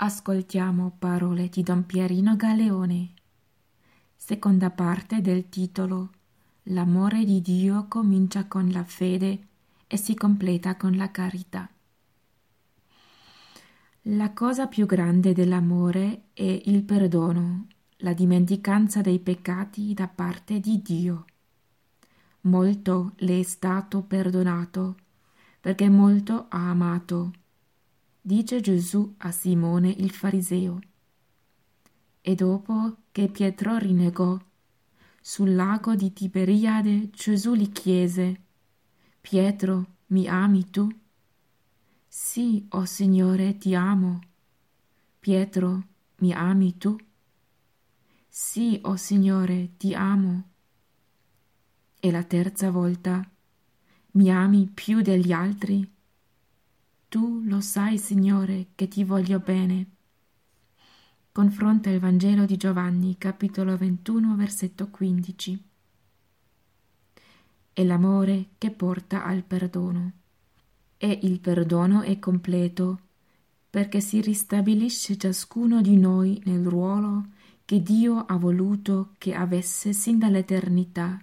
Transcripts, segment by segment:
Ascoltiamo parole di Don Pierino Galeone. Seconda parte del titolo L'amore di Dio comincia con la fede e si completa con la carità. La cosa più grande dell'amore è il perdono, la dimenticanza dei peccati da parte di Dio. Molto le è stato perdonato, perché molto ha amato dice Gesù a Simone il fariseo. E dopo che Pietro rinnegò, sul lago di Tiberiade Gesù gli chiese, Pietro, mi ami tu? Sì, o oh Signore, ti amo. Pietro, mi ami tu? Sì, o oh Signore, ti amo. E la terza volta, mi ami più degli altri? Tu lo sai, Signore, che ti voglio bene. Confronta il Vangelo di Giovanni, capitolo 21, versetto 15. È l'amore che porta al perdono. E il perdono è completo perché si ristabilisce ciascuno di noi nel ruolo che Dio ha voluto che avesse sin dall'eternità,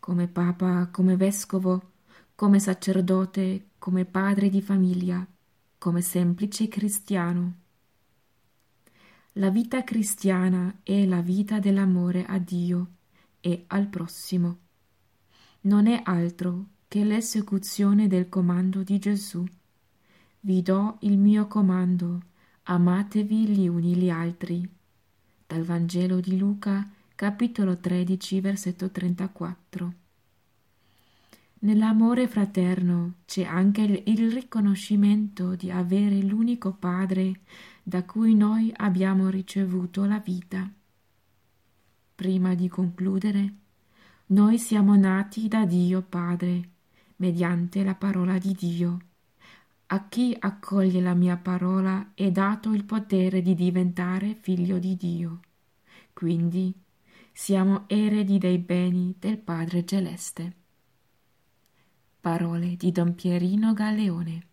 come Papa, come Vescovo, come sacerdote, come padre di famiglia, come semplice cristiano. La vita cristiana è la vita dell'amore a Dio e al prossimo. Non è altro che l'esecuzione del comando di Gesù. Vi do il mio comando, amatevi gli uni gli altri. Dal Vangelo di Luca, capitolo 13, versetto 34. Nell'amore fraterno c'è anche il riconoscimento di avere l'unico Padre da cui noi abbiamo ricevuto la vita. Prima di concludere, noi siamo nati da Dio Padre, mediante la parola di Dio. A chi accoglie la mia parola è dato il potere di diventare figlio di Dio. Quindi siamo eredi dei beni del Padre Celeste. Parole di Don Pierino Galeone